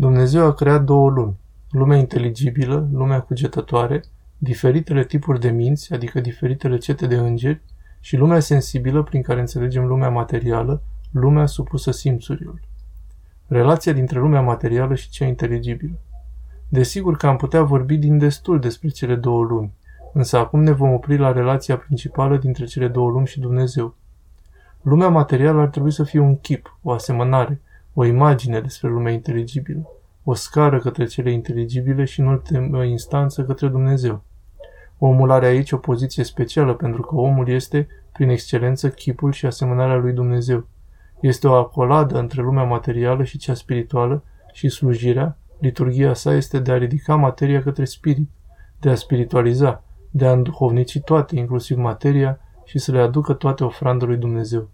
Dumnezeu a creat două lumi, lumea inteligibilă, lumea cugetătoare, diferitele tipuri de minți, adică diferitele cete de îngeri, și lumea sensibilă prin care înțelegem lumea materială, lumea supusă simțurilor. Relația dintre lumea materială și cea inteligibilă. Desigur că am putea vorbi din destul despre cele două lumi, însă acum ne vom opri la relația principală dintre cele două lumi și Dumnezeu. Lumea materială ar trebui să fie un chip, o asemănare, o imagine despre lumea inteligibilă, o scară către cele inteligibile și în ultimă instanță către Dumnezeu. Omul are aici o poziție specială pentru că omul este, prin excelență, chipul și asemănarea lui Dumnezeu. Este o acoladă între lumea materială și cea spirituală și slujirea, liturgia sa este de a ridica materia către spirit, de a spiritualiza, de a înduhovnici toate, inclusiv materia, și să le aducă toate ofrandă lui Dumnezeu.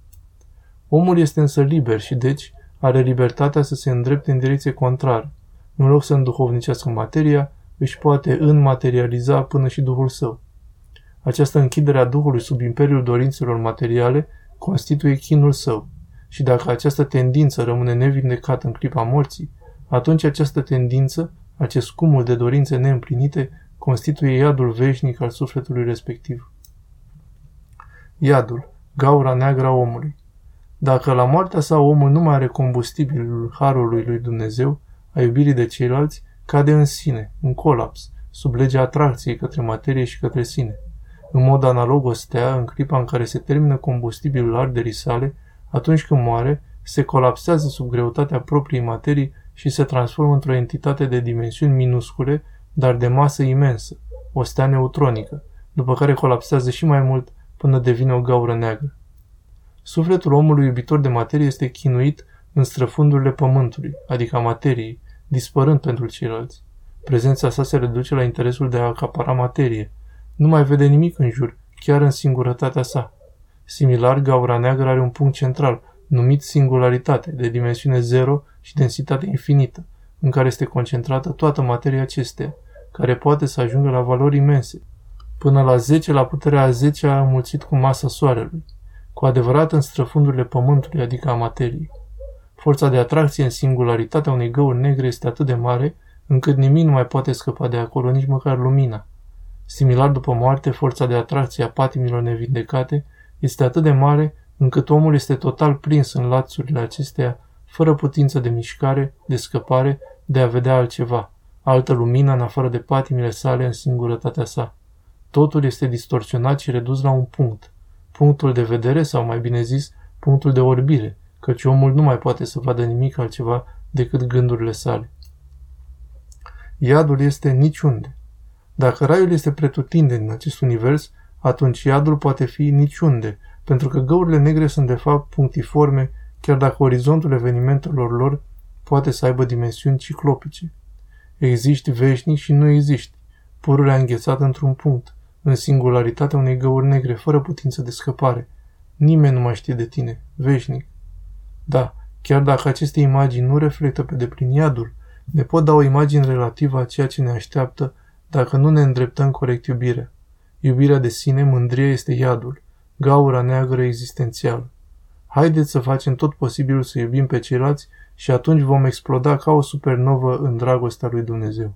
Omul este însă liber și deci are libertatea să se îndrepte în direcție contrară. În loc să înduhovnicească materia, își poate înmaterializa până și Duhul său. Această închidere a Duhului sub imperiul dorințelor materiale constituie chinul său. Și dacă această tendință rămâne nevindecată în clipa morții, atunci această tendință, acest cumul de dorințe neîmplinite, constituie iadul veșnic al sufletului respectiv. Iadul, gaura neagră a omului. Dacă la moartea sa omul nu mai are combustibilul harului lui Dumnezeu, a iubirii de ceilalți, cade în sine, în colaps, sub legea atracției către materie și către sine. În mod analog o stea, în clipa în care se termină combustibilul arderii sale, atunci când moare, se colapsează sub greutatea propriei materii și se transformă într-o entitate de dimensiuni minuscule, dar de masă imensă, o stea neutronică, după care colapsează și mai mult până devine o gaură neagră. Sufletul omului iubitor de materie este chinuit în străfundurile pământului, adică a materiei, dispărând pentru ceilalți. Prezența sa se reduce la interesul de a acapara materie. Nu mai vede nimic în jur, chiar în singurătatea sa. Similar, gaura neagră are un punct central, numit singularitate, de dimensiune zero și densitate infinită, în care este concentrată toată materia acesteia, care poate să ajungă la valori imense, până la 10 la puterea a 10 a mulțit cu masa soarelui, cu adevărat în străfundurile pământului, adică a materiei. Forța de atracție în singularitatea unei găuri negre este atât de mare, încât nimic nu mai poate scăpa de acolo, nici măcar lumina. Similar după moarte, forța de atracție a patimilor nevindecate este atât de mare, încât omul este total prins în lațurile acesteia, fără putință de mișcare, de scăpare, de a vedea altceva, altă lumină în afară de patimile sale în singurătatea sa. Totul este distorsionat și redus la un punct. Punctul de vedere, sau mai bine zis, punctul de orbire, căci omul nu mai poate să vadă nimic altceva decât gândurile sale. Iadul este niciunde. Dacă raiul este pretutindeni în acest univers, atunci iadul poate fi niciunde, pentru că găurile negre sunt de fapt punctiforme, chiar dacă orizontul evenimentelor lor poate să aibă dimensiuni ciclopice. Existi veșnic și nu existi, pururea înghețată într-un punct, în singularitatea unei găuri negre, fără putință de scăpare. Nimeni nu mai știe de tine, veșnic. Da, chiar dacă aceste imagini nu reflectă pe deplin iadul, ne pot da o imagine relativă a ceea ce ne așteaptă dacă nu ne îndreptăm corect iubirea. Iubirea de sine, mândria este iadul, gaura neagră existențială. Haideți să facem tot posibilul să iubim pe ceilalți și atunci vom exploda ca o supernovă în dragostea lui Dumnezeu.